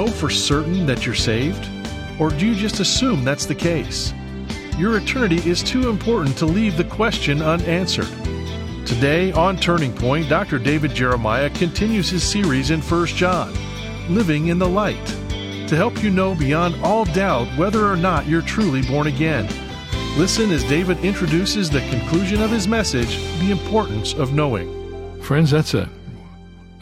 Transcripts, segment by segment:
know for certain that you're saved? Or do you just assume that's the case? Your eternity is too important to leave the question unanswered. Today on Turning Point, Dr. David Jeremiah continues his series in 1 John, Living in the Light, to help you know beyond all doubt whether or not you're truly born again. Listen as David introduces the conclusion of his message, The Importance of Knowing. Friends, that's a,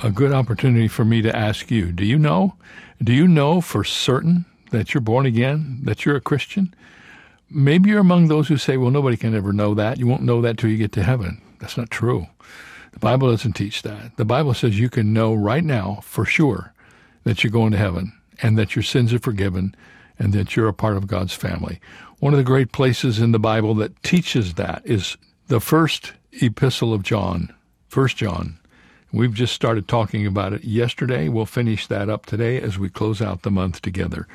a good opportunity for me to ask you do you know? Do you know for certain that you're born again, that you're a Christian? Maybe you're among those who say, well, nobody can ever know that. You won't know that till you get to heaven. That's not true. The Bible doesn't teach that. The Bible says you can know right now for sure that you're going to heaven and that your sins are forgiven and that you're a part of God's family. One of the great places in the Bible that teaches that is the first epistle of John, First John. We've just started talking about it yesterday. We'll finish that up today as we close out the month together.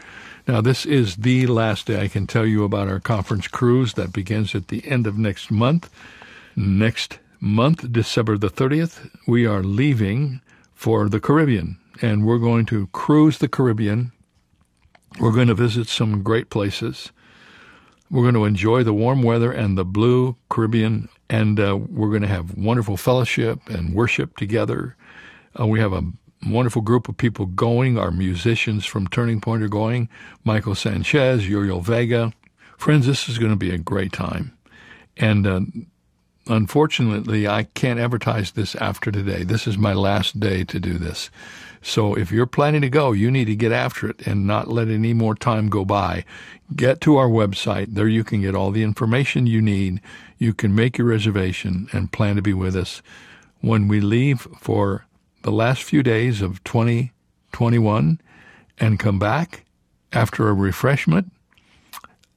Now, this is the last day I can tell you about our conference cruise that begins at the end of next month. Next month, December the 30th, we are leaving for the Caribbean, and we're going to cruise the Caribbean. We're going to visit some great places. We're going to enjoy the warm weather and the blue Caribbean, and uh, we're going to have wonderful fellowship and worship together. Uh, we have a wonderful group of people going. Our musicians from Turning Point are going. Michael Sanchez, Uriel Vega. Friends, this is going to be a great time. And uh, unfortunately, I can't advertise this after today. This is my last day to do this. So if you're planning to go, you need to get after it and not let any more time go by. Get to our website. There you can get all the information you need. You can make your reservation and plan to be with us when we leave for the last few days of 2021 and come back after a refreshment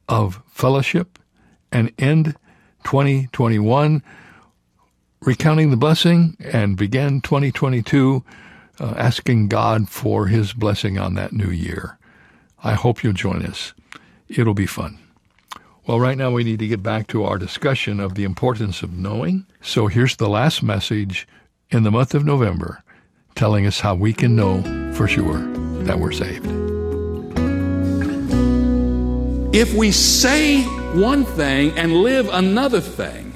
of fellowship and end 2021 recounting the blessing and begin 2022 uh, asking God for his blessing on that new year. I hope you'll join us. It'll be fun. Well, right now we need to get back to our discussion of the importance of knowing. So here's the last message in the month of November telling us how we can know for sure that we're saved. If we say one thing and live another thing,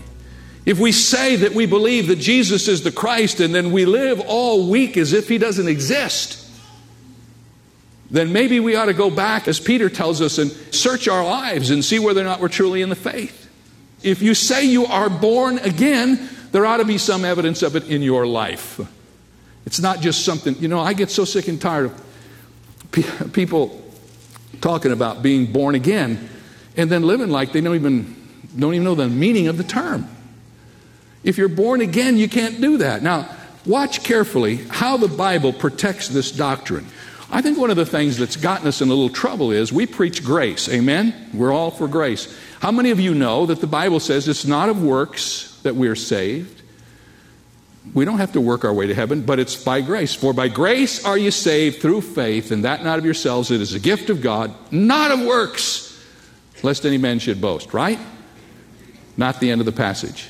if we say that we believe that Jesus is the Christ and then we live all week as if he doesn't exist, then maybe we ought to go back, as Peter tells us, and search our lives and see whether or not we're truly in the faith. If you say you are born again, there ought to be some evidence of it in your life. It's not just something, you know, I get so sick and tired of people talking about being born again and then living like they don't even, don't even know the meaning of the term. If you're born again, you can't do that. Now, watch carefully how the Bible protects this doctrine. I think one of the things that's gotten us in a little trouble is we preach grace. Amen? We're all for grace. How many of you know that the Bible says it's not of works that we're saved? We don't have to work our way to heaven, but it's by grace. For by grace are you saved through faith, and that not of yourselves. It is a gift of God, not of works, lest any man should boast, right? Not the end of the passage.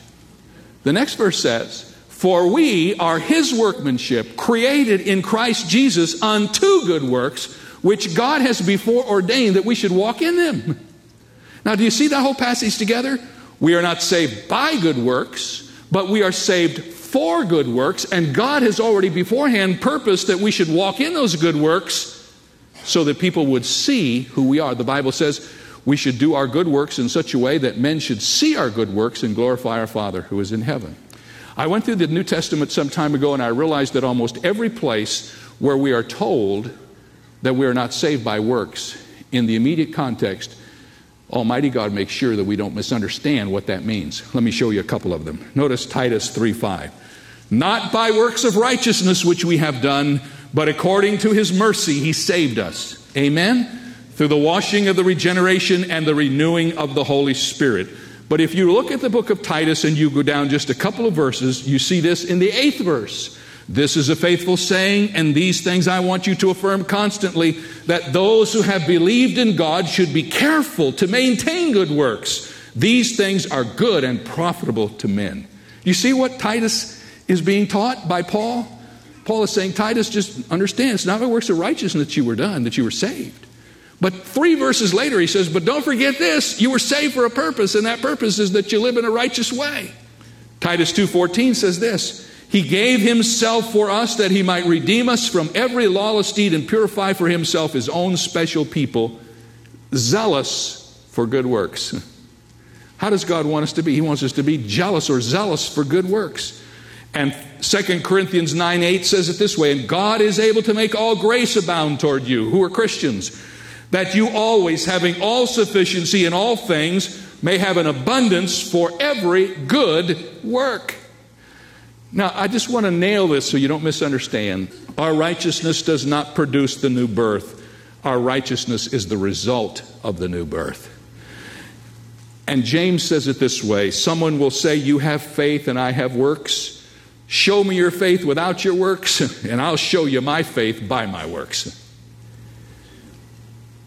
The next verse says, For we are his workmanship, created in Christ Jesus unto good works, which God has before ordained that we should walk in them. Now, do you see that whole passage together? We are not saved by good works, but we are saved for good works, and God has already beforehand purposed that we should walk in those good works so that people would see who we are. The Bible says we should do our good works in such a way that men should see our good works and glorify our Father who is in heaven. I went through the New Testament some time ago and I realized that almost every place where we are told that we are not saved by works, in the immediate context, Almighty God makes sure that we don't misunderstand what that means. Let me show you a couple of them. Notice Titus 3 5. Not by works of righteousness which we have done, but according to his mercy he saved us. Amen? Through the washing of the regeneration and the renewing of the Holy Spirit. But if you look at the book of Titus and you go down just a couple of verses, you see this in the eighth verse. This is a faithful saying, and these things I want you to affirm constantly that those who have believed in God should be careful to maintain good works. These things are good and profitable to men. You see what Titus is being taught by Paul? Paul is saying, Titus, just understand, it's not by works of righteousness that you were done, that you were saved. But three verses later, he says, But don't forget this you were saved for a purpose, and that purpose is that you live in a righteous way. Titus 2:14 says this, he gave himself for us that he might redeem us from every lawless deed and purify for himself his own special people, zealous for good works. How does God want us to be? He wants us to be jealous or zealous for good works. And 2 Corinthians 9 8 says it this way And God is able to make all grace abound toward you, who are Christians, that you always, having all sufficiency in all things, may have an abundance for every good work. Now, I just want to nail this so you don't misunderstand. Our righteousness does not produce the new birth, our righteousness is the result of the new birth. And James says it this way Someone will say, You have faith and I have works. Show me your faith without your works, and I'll show you my faith by my works.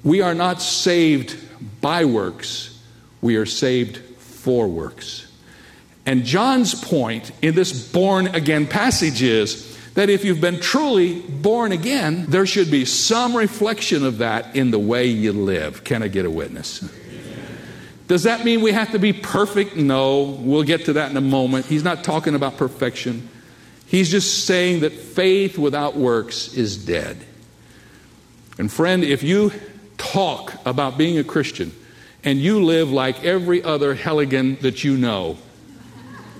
We are not saved by works, we are saved for works. And John's point in this born again passage is that if you've been truly born again, there should be some reflection of that in the way you live. Can I get a witness? Does that mean we have to be perfect? No. We'll get to that in a moment. He's not talking about perfection. He's just saying that faith without works is dead. And friend, if you talk about being a Christian and you live like every other Helligan that you know,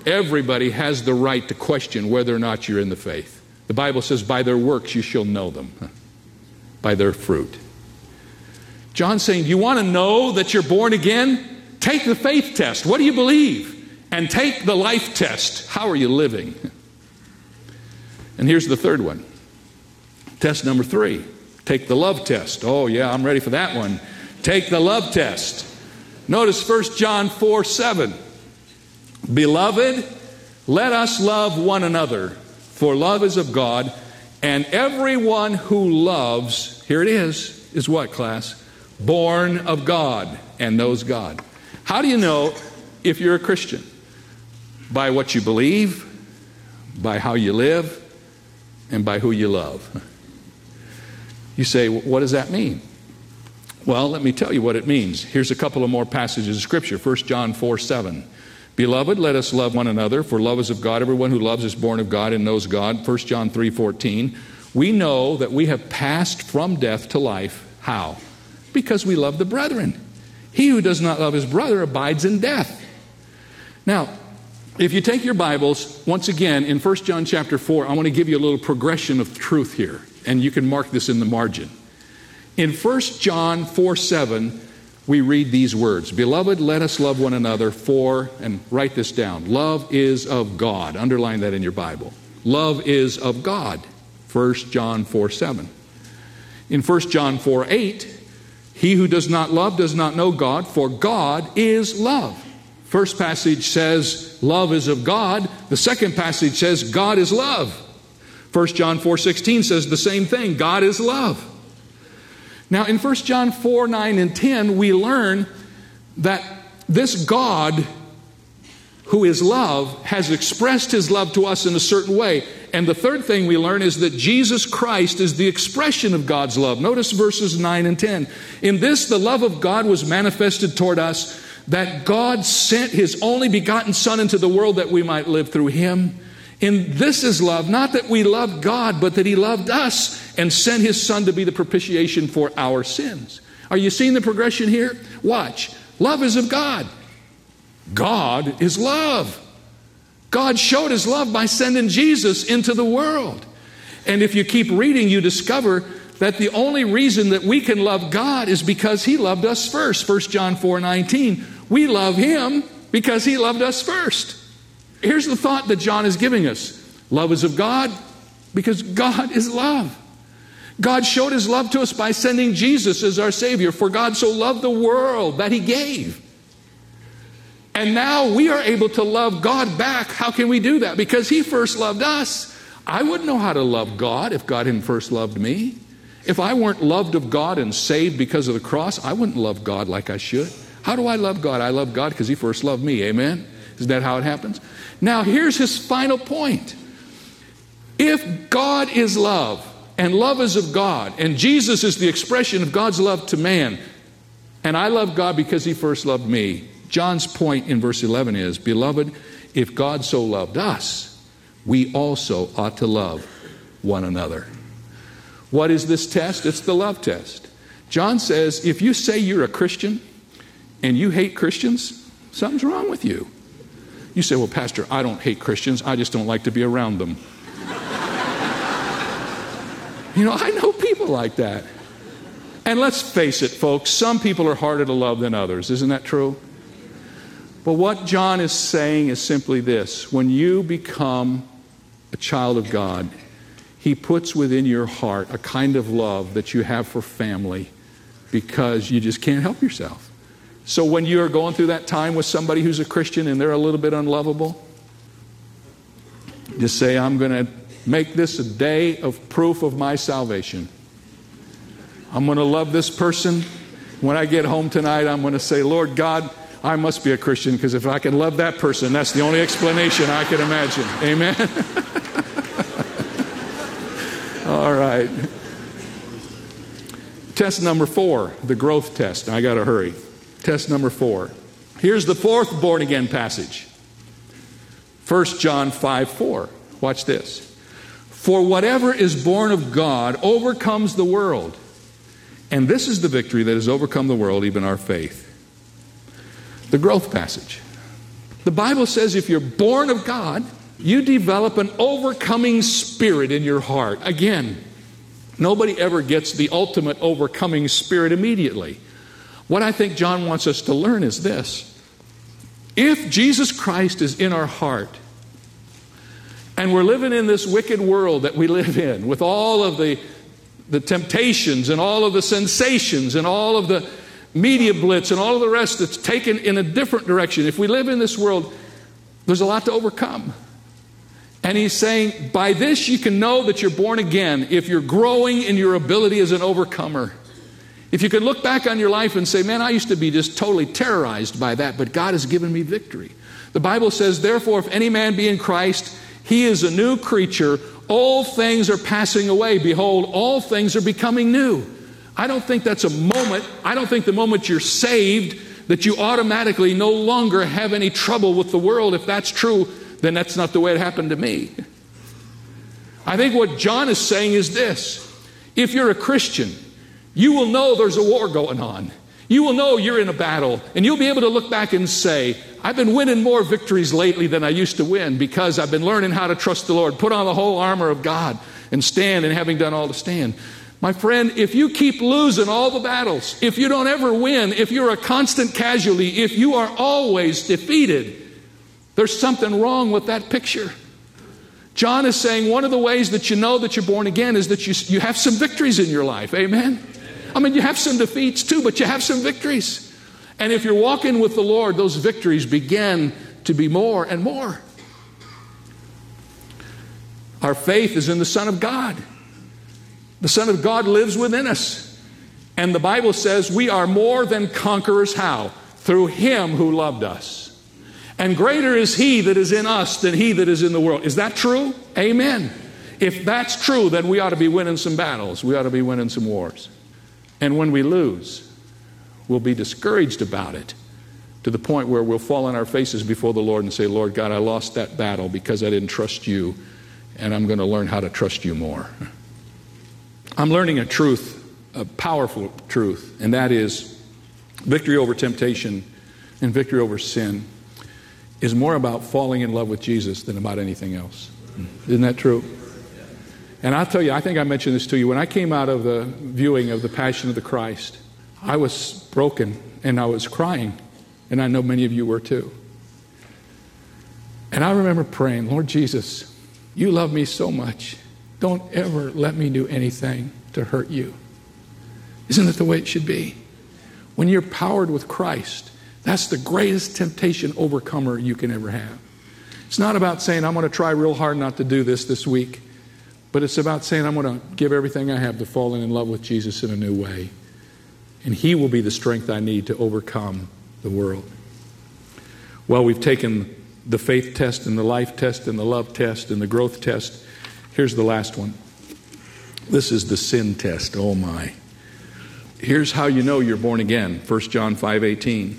Everybody has the right to question whether or not you're in the faith. The Bible says, by their works you shall know them, by their fruit. John's saying, you want to know that you're born again? Take the faith test. What do you believe? And take the life test. How are you living? And here's the third one. Test number three. Take the love test. Oh, yeah, I'm ready for that one. Take the love test. Notice 1 John 4 7. Beloved, let us love one another, for love is of God, and everyone who loves, here it is, is what, class? Born of God and knows God. How do you know if you're a Christian? By what you believe, by how you live, and by who you love. You say, what does that mean? Well, let me tell you what it means. Here's a couple of more passages of Scripture 1 John 4 7. Beloved, let us love one another, for love is of God. Everyone who loves is born of God and knows God. 1 John 3:14. We know that we have passed from death to life. How? Because we love the brethren. He who does not love his brother abides in death. Now, if you take your Bibles, once again, in 1 John chapter 4, I want to give you a little progression of truth here, and you can mark this in the margin. In 1 John 4 7, we read these words Beloved, let us love one another, for, and write this down love is of God. Underline that in your Bible. Love is of God. 1 John 4 7. In 1 John 4 8, he who does not love does not know God, for God is love. First passage says love is of God. The second passage says God is love. 1 John 4:16 says the same thing, God is love. Now, in 1 John 4 9 and 10, we learn that this God, who is love, has expressed his love to us in a certain way. And the third thing we learn is that Jesus Christ is the expression of God's love. Notice verses 9 and 10. In this, the love of God was manifested toward us, that God sent his only begotten Son into the world that we might live through him. In this is love, not that we loved God, but that He loved us and sent His Son to be the propitiation for our sins. Are you seeing the progression here? Watch. Love is of God. God is love. God showed His love by sending Jesus into the world. And if you keep reading, you discover that the only reason that we can love God is because He loved us first. 1 John 4 19. We love Him because He loved us first. Here's the thought that John is giving us love is of God because God is love. God showed his love to us by sending Jesus as our Savior. For God so loved the world that he gave. And now we are able to love God back. How can we do that? Because he first loved us. I wouldn't know how to love God if God hadn't first loved me. If I weren't loved of God and saved because of the cross, I wouldn't love God like I should. How do I love God? I love God because he first loved me. Amen? Isn't that how it happens? Now, here's his final point. If God is love, and love is of God, and Jesus is the expression of God's love to man, and I love God because he first loved me, John's point in verse 11 is Beloved, if God so loved us, we also ought to love one another. What is this test? It's the love test. John says if you say you're a Christian and you hate Christians, something's wrong with you. You say, Well, Pastor, I don't hate Christians, I just don't like to be around them. you know, I know people like that. And let's face it, folks, some people are harder to love than others. Isn't that true? But what John is saying is simply this when you become a child of God, he puts within your heart a kind of love that you have for family because you just can't help yourself. So when you are going through that time with somebody who's a Christian and they're a little bit unlovable, just say, I'm going to make this a day of proof of my salvation. I'm going to love this person. When I get home tonight, I'm going to say, Lord God, I must be a Christian because if I can love that person, that's the only explanation I can imagine. Amen. All right. Test number four, the growth test. I got to hurry. Test number four. Here's the fourth born again passage 1 John 5 4. Watch this. For whatever is born of God overcomes the world. And this is the victory that has overcome the world, even our faith. The growth passage. The Bible says if you're born of God, you develop an overcoming spirit in your heart. Again, nobody ever gets the ultimate overcoming spirit immediately. What I think John wants us to learn is this if Jesus Christ is in our heart, and we're living in this wicked world that we live in with all of the, the temptations and all of the sensations and all of the media blitz and all of the rest that's taken in a different direction, if we live in this world, there's a lot to overcome. And he's saying, by this you can know that you're born again if you're growing in your ability as an overcomer. If you can look back on your life and say, man, I used to be just totally terrorized by that, but God has given me victory. The Bible says, therefore, if any man be in Christ, he is a new creature. All things are passing away. Behold, all things are becoming new. I don't think that's a moment, I don't think the moment you're saved that you automatically no longer have any trouble with the world. If that's true, then that's not the way it happened to me. I think what John is saying is this if you're a Christian, you will know there's a war going on. You will know you're in a battle, and you'll be able to look back and say, I've been winning more victories lately than I used to win because I've been learning how to trust the Lord, put on the whole armor of God, and stand, and having done all to stand. My friend, if you keep losing all the battles, if you don't ever win, if you're a constant casualty, if you are always defeated, there's something wrong with that picture. John is saying one of the ways that you know that you're born again is that you, you have some victories in your life. Amen? I mean, you have some defeats too, but you have some victories. And if you're walking with the Lord, those victories begin to be more and more. Our faith is in the Son of God. The Son of God lives within us. And the Bible says we are more than conquerors. How? Through Him who loved us. And greater is he that is in us than he that is in the world. Is that true? Amen. If that's true, then we ought to be winning some battles. We ought to be winning some wars. And when we lose, we'll be discouraged about it to the point where we'll fall on our faces before the Lord and say, Lord God, I lost that battle because I didn't trust you, and I'm going to learn how to trust you more. I'm learning a truth, a powerful truth, and that is victory over temptation and victory over sin is more about falling in love with Jesus than about anything else. Isn't that true? And I'll tell you, I think I mentioned this to you. When I came out of the viewing of the Passion of the Christ, I was broken and I was crying. And I know many of you were too. And I remember praying, Lord Jesus, you love me so much. Don't ever let me do anything to hurt you. Isn't it the way it should be? When you're powered with Christ, that's the greatest temptation overcomer you can ever have. It's not about saying, I'm going to try real hard not to do this this week, but it's about saying, I'm going to give everything I have to falling in love with Jesus in a new way. And He will be the strength I need to overcome the world. Well, we've taken the faith test and the life test and the love test and the growth test. Here's the last one. This is the sin test. Oh my. Here's how you know you're born again. 1 John 5:18.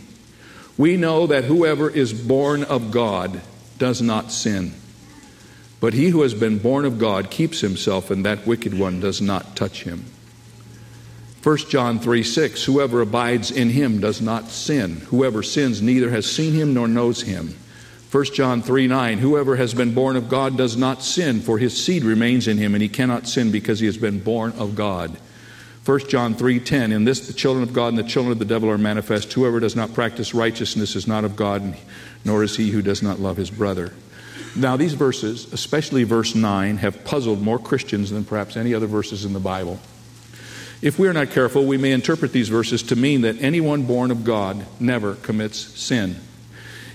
We know that whoever is born of God does not sin. But he who has been born of God keeps himself, and that wicked one does not touch him. 1 John 3 6 Whoever abides in him does not sin. Whoever sins neither has seen him nor knows him. 1 John 3 9 Whoever has been born of God does not sin, for his seed remains in him, and he cannot sin because he has been born of God. 1 John 3:10 In this the children of God and the children of the devil are manifest whoever does not practice righteousness is not of God nor is he who does not love his brother. Now these verses, especially verse 9, have puzzled more Christians than perhaps any other verses in the Bible. If we are not careful, we may interpret these verses to mean that anyone born of God never commits sin.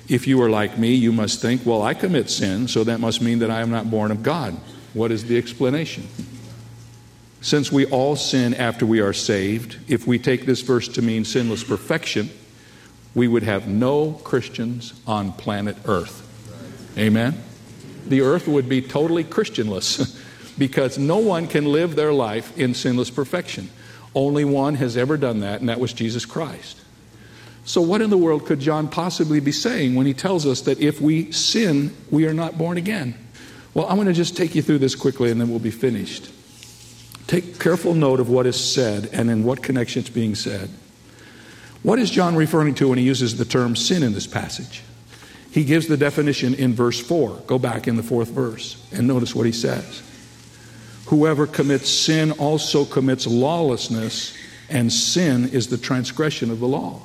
If you are like me, you must think, well, I commit sin, so that must mean that I am not born of God. What is the explanation? Since we all sin after we are saved, if we take this verse to mean sinless perfection, we would have no Christians on planet Earth. Amen? The earth would be totally Christianless because no one can live their life in sinless perfection. Only one has ever done that, and that was Jesus Christ. So, what in the world could John possibly be saying when he tells us that if we sin, we are not born again? Well, I'm going to just take you through this quickly and then we'll be finished. Take careful note of what is said and in what connection it's being said. What is John referring to when he uses the term sin in this passage? He gives the definition in verse 4. Go back in the fourth verse and notice what he says. Whoever commits sin also commits lawlessness, and sin is the transgression of the law.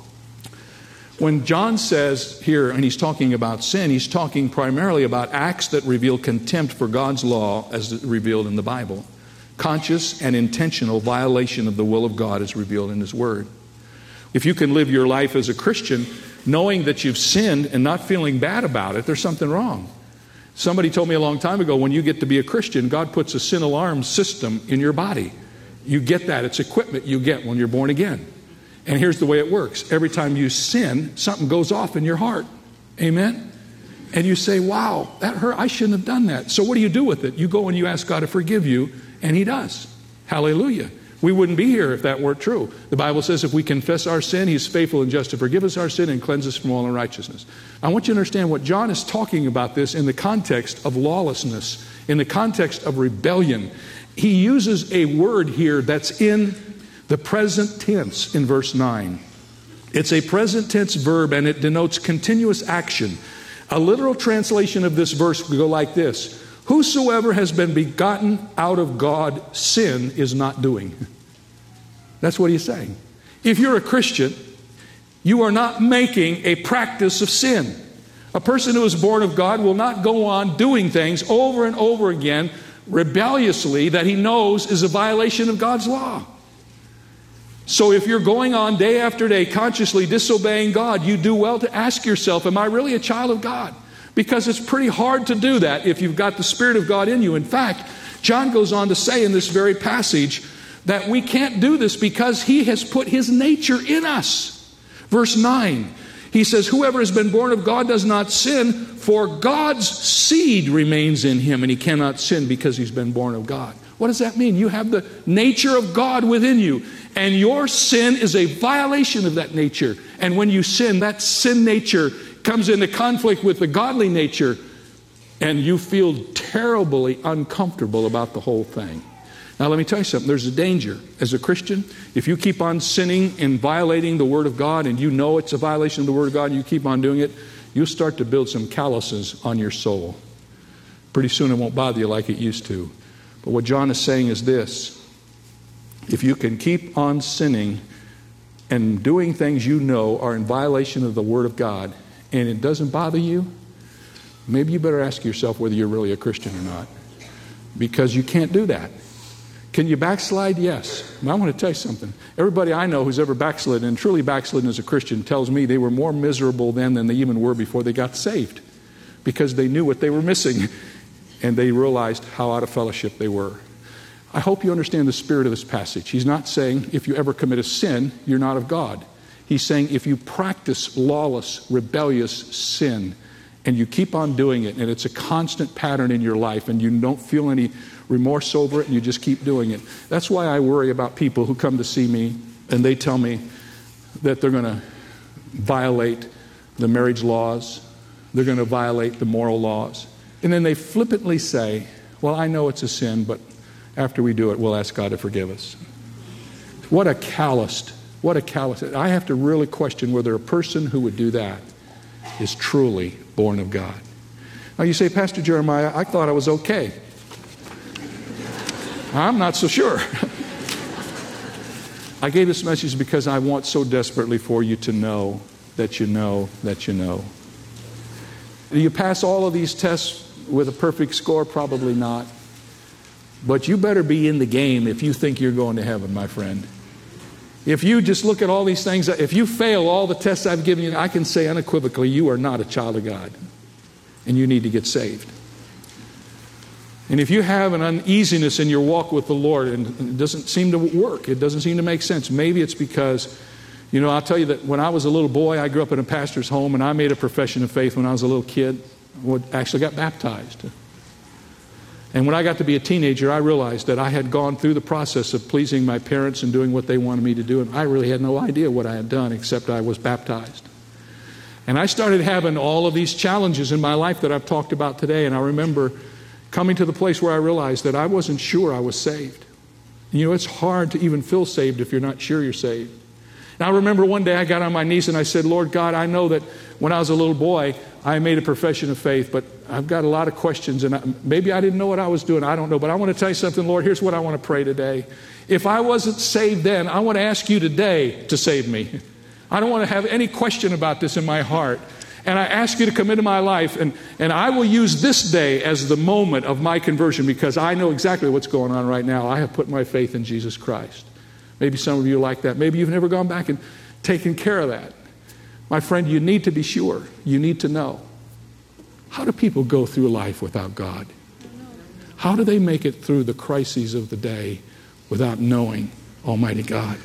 When John says here, and he's talking about sin, he's talking primarily about acts that reveal contempt for God's law as revealed in the Bible conscious and intentional violation of the will of God as revealed in His Word. If you can live your life as a Christian knowing that you've sinned and not feeling bad about it, there's something wrong. Somebody told me a long time ago when you get to be a Christian, God puts a sin alarm system in your body. You get that. It's equipment you get when you're born again. And here's the way it works every time you sin, something goes off in your heart. Amen? And you say, wow, that hurt. I shouldn't have done that. So what do you do with it? You go and you ask God to forgive you and He does. Hallelujah. We wouldn't be here if that weren't true. The Bible says if we confess our sin, He's faithful and just to forgive us our sin and cleanse us from all unrighteousness. I want you to understand what John is talking about this in the context of lawlessness, in the context of rebellion. He uses a word here that's in the present tense in verse 9. It's a present tense verb and it denotes continuous action. A literal translation of this verse would go like this Whosoever has been begotten out of God, sin is not doing. That's what he's saying. If you're a Christian, you are not making a practice of sin. A person who is born of God will not go on doing things over and over again rebelliously that he knows is a violation of God's law. So if you're going on day after day consciously disobeying God, you do well to ask yourself, Am I really a child of God? Because it's pretty hard to do that if you've got the Spirit of God in you. In fact, John goes on to say in this very passage that we can't do this because he has put his nature in us. Verse 9, he says, Whoever has been born of God does not sin, for God's seed remains in him, and he cannot sin because he's been born of God. What does that mean? You have the nature of God within you, and your sin is a violation of that nature. And when you sin, that sin nature comes into conflict with the godly nature, and you feel terribly uncomfortable about the whole thing. Now, let me tell you something. There's a danger. As a Christian, if you keep on sinning and violating the Word of God, and you know it's a violation of the Word of God, and you keep on doing it, you'll start to build some calluses on your soul. Pretty soon it won't bother you like it used to. But what John is saying is this if you can keep on sinning and doing things you know are in violation of the Word of God, and it doesn't bother you, maybe you better ask yourself whether you're really a Christian or not. Because you can't do that. Can you backslide? Yes. I want to tell you something. Everybody I know who's ever backslidden and truly backslidden as a Christian tells me they were more miserable then than they even were before they got saved because they knew what they were missing and they realized how out of fellowship they were. I hope you understand the spirit of this passage. He's not saying if you ever commit a sin, you're not of God. He's saying if you practice lawless, rebellious sin and you keep on doing it, and it's a constant pattern in your life, and you don't feel any remorse over it, and you just keep doing it. That's why I worry about people who come to see me and they tell me that they're going to violate the marriage laws, they're going to violate the moral laws. And then they flippantly say, Well, I know it's a sin, but after we do it, we'll ask God to forgive us. What a calloused, what a callous. I have to really question whether a person who would do that is truly born of God. Now you say, Pastor Jeremiah, I thought I was okay. I'm not so sure. I gave this message because I want so desperately for you to know that you know that you know. Do you pass all of these tests with a perfect score? Probably not. But you better be in the game if you think you're going to heaven, my friend. If you just look at all these things, if you fail all the tests I've given you, I can say unequivocally you are not a child of God and you need to get saved. And if you have an uneasiness in your walk with the Lord and it doesn't seem to work, it doesn't seem to make sense, maybe it's because, you know, I'll tell you that when I was a little boy, I grew up in a pastor's home and I made a profession of faith when I was a little kid. Actually got baptized. And when I got to be a teenager, I realized that I had gone through the process of pleasing my parents and doing what they wanted me to do, and I really had no idea what I had done except I was baptized. And I started having all of these challenges in my life that I've talked about today, and I remember coming to the place where I realized that I wasn't sure I was saved. You know, it's hard to even feel saved if you're not sure you're saved. Now, I remember one day I got on my knees and I said, Lord God, I know that when I was a little boy, I made a profession of faith, but I've got a lot of questions and I, maybe I didn't know what I was doing. I don't know. But I want to tell you something, Lord. Here's what I want to pray today. If I wasn't saved then, I want to ask you today to save me. I don't want to have any question about this in my heart. And I ask you to come into my life, and, and I will use this day as the moment of my conversion because I know exactly what's going on right now. I have put my faith in Jesus Christ. Maybe some of you like that. Maybe you've never gone back and taken care of that. My friend, you need to be sure. You need to know. How do people go through life without God? How do they make it through the crises of the day without knowing Almighty God?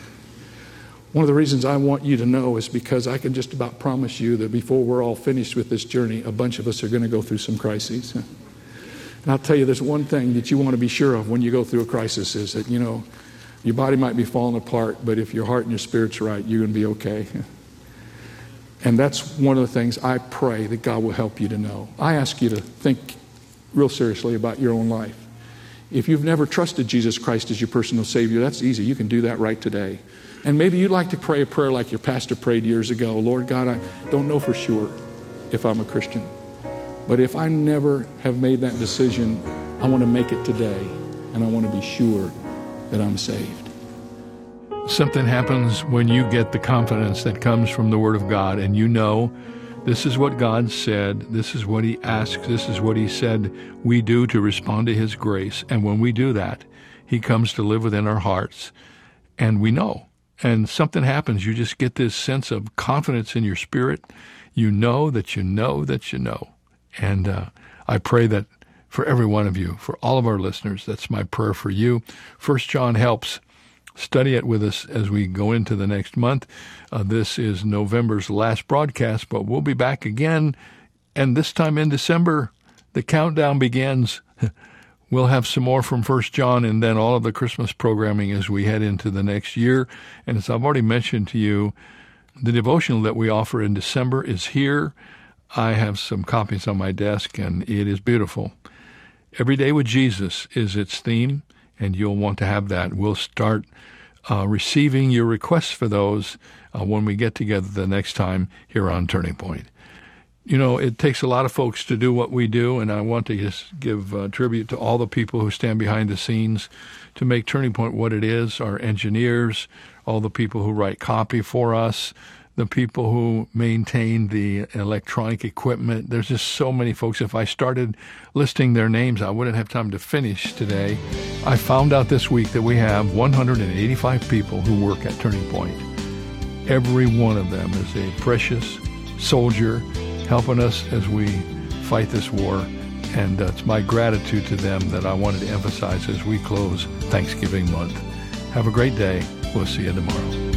One of the reasons I want you to know is because I can just about promise you that before we're all finished with this journey, a bunch of us are going to go through some crises. And I'll tell you, there's one thing that you want to be sure of when you go through a crisis is that, you know, your body might be falling apart, but if your heart and your spirit's right, you're going to be okay. And that's one of the things I pray that God will help you to know. I ask you to think real seriously about your own life. If you've never trusted Jesus Christ as your personal Savior, that's easy. You can do that right today. And maybe you'd like to pray a prayer like your pastor prayed years ago Lord God, I don't know for sure if I'm a Christian. But if I never have made that decision, I want to make it today. And I want to be sure that I'm saved. Something happens when you get the confidence that comes from the Word of God and you know this is what God said, this is what He asks, this is what He said we do to respond to His grace. And when we do that, He comes to live within our hearts and we know and something happens. You just get this sense of confidence in your spirit. You know that you know that you know. And uh, I pray that for every one of you, for all of our listeners, that's my prayer for you. First John helps. Study it with us as we go into the next month. Uh, this is November's last broadcast, but we'll be back again. And this time in December, the countdown begins. We'll have some more from First John and then all of the Christmas programming as we head into the next year. And as I've already mentioned to you, the devotional that we offer in December is here. I have some copies on my desk and it is beautiful. Every Day with Jesus is its theme, and you'll want to have that. We'll start uh, receiving your requests for those uh, when we get together the next time here on Turning Point you know, it takes a lot of folks to do what we do, and I want to just give uh, tribute to all the people who stand behind the scenes to make Turning Point what it is our engineers, all the people who write copy for us, the people who maintain the electronic equipment. There's just so many folks. If I started listing their names, I wouldn't have time to finish today. I found out this week that we have 185 people who work at Turning Point. Every one of them is a precious soldier helping us as we fight this war. And uh, it's my gratitude to them that I wanted to emphasize as we close Thanksgiving month. Have a great day. We'll see you tomorrow.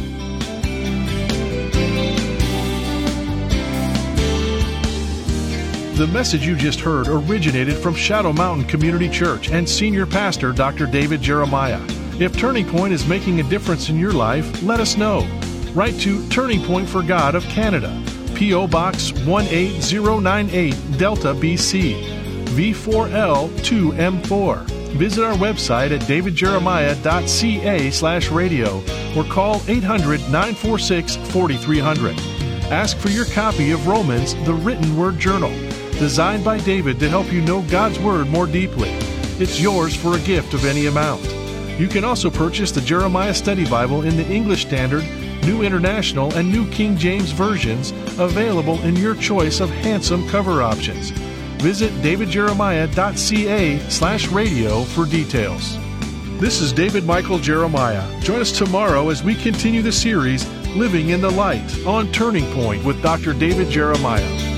The message you just heard originated from Shadow Mountain Community Church and senior pastor Dr. David Jeremiah. If Turning Point is making a difference in your life, let us know. Write to Turning Point for God of Canada, P.O. Box 18098, Delta, BC, V4L2M4. Visit our website at davidjeremiah.ca slash radio or call 800 946 4300. Ask for your copy of Romans, the written word journal, designed by David to help you know God's Word more deeply. It's yours for a gift of any amount. You can also purchase the Jeremiah Study Bible in the English Standard, New International, and New King James versions, available in your choice of handsome cover options. Visit davidjeremiah.ca slash radio for details. This is David Michael Jeremiah. Join us tomorrow as we continue the series Living in the Light on Turning Point with Dr. David Jeremiah.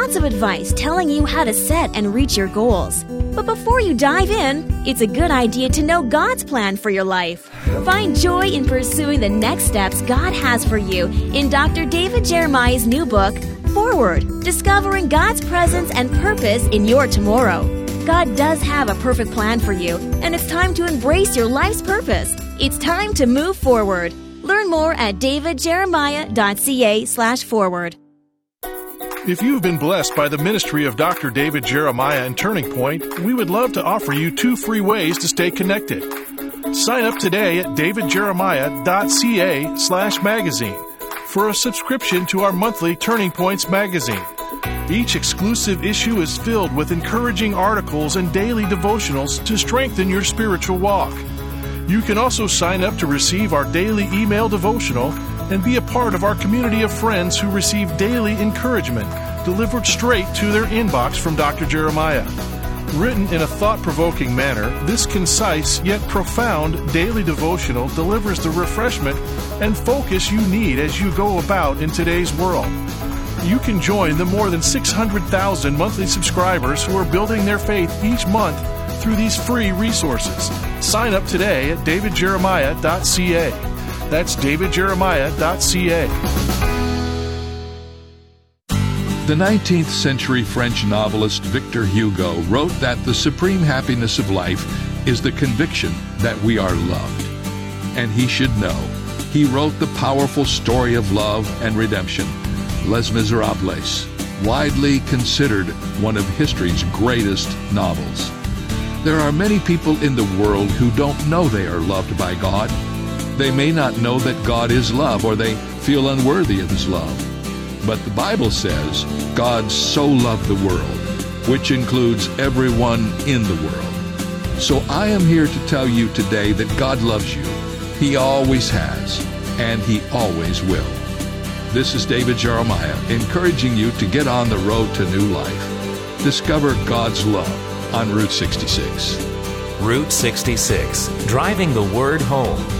Lots of advice telling you how to set and reach your goals. But before you dive in, it's a good idea to know God's plan for your life. Find joy in pursuing the next steps God has for you in Dr. David Jeremiah's new book, Forward Discovering God's Presence and Purpose in Your Tomorrow. God does have a perfect plan for you, and it's time to embrace your life's purpose. It's time to move forward. Learn more at davidjeremiah.ca slash forward. If you've been blessed by the ministry of Dr. David Jeremiah and Turning Point, we would love to offer you two free ways to stay connected. Sign up today at davidjeremiah.ca slash magazine for a subscription to our monthly Turning Points magazine. Each exclusive issue is filled with encouraging articles and daily devotionals to strengthen your spiritual walk. You can also sign up to receive our daily email devotional and be a part of our community of friends who receive daily encouragement delivered straight to their inbox from Dr. Jeremiah. Written in a thought provoking manner, this concise yet profound daily devotional delivers the refreshment and focus you need as you go about in today's world. You can join the more than 600,000 monthly subscribers who are building their faith each month through these free resources. Sign up today at davidjeremiah.ca. That's davidjeremiah.ca. The 19th century French novelist Victor Hugo wrote that the supreme happiness of life is the conviction that we are loved. And he should know. He wrote the powerful story of love and redemption, Les Miserables, widely considered one of history's greatest novels. There are many people in the world who don't know they are loved by God. They may not know that God is love or they feel unworthy of His love. But the Bible says God so loved the world, which includes everyone in the world. So I am here to tell you today that God loves you. He always has, and He always will. This is David Jeremiah encouraging you to get on the road to new life. Discover God's love on Route 66. Route 66, driving the word home.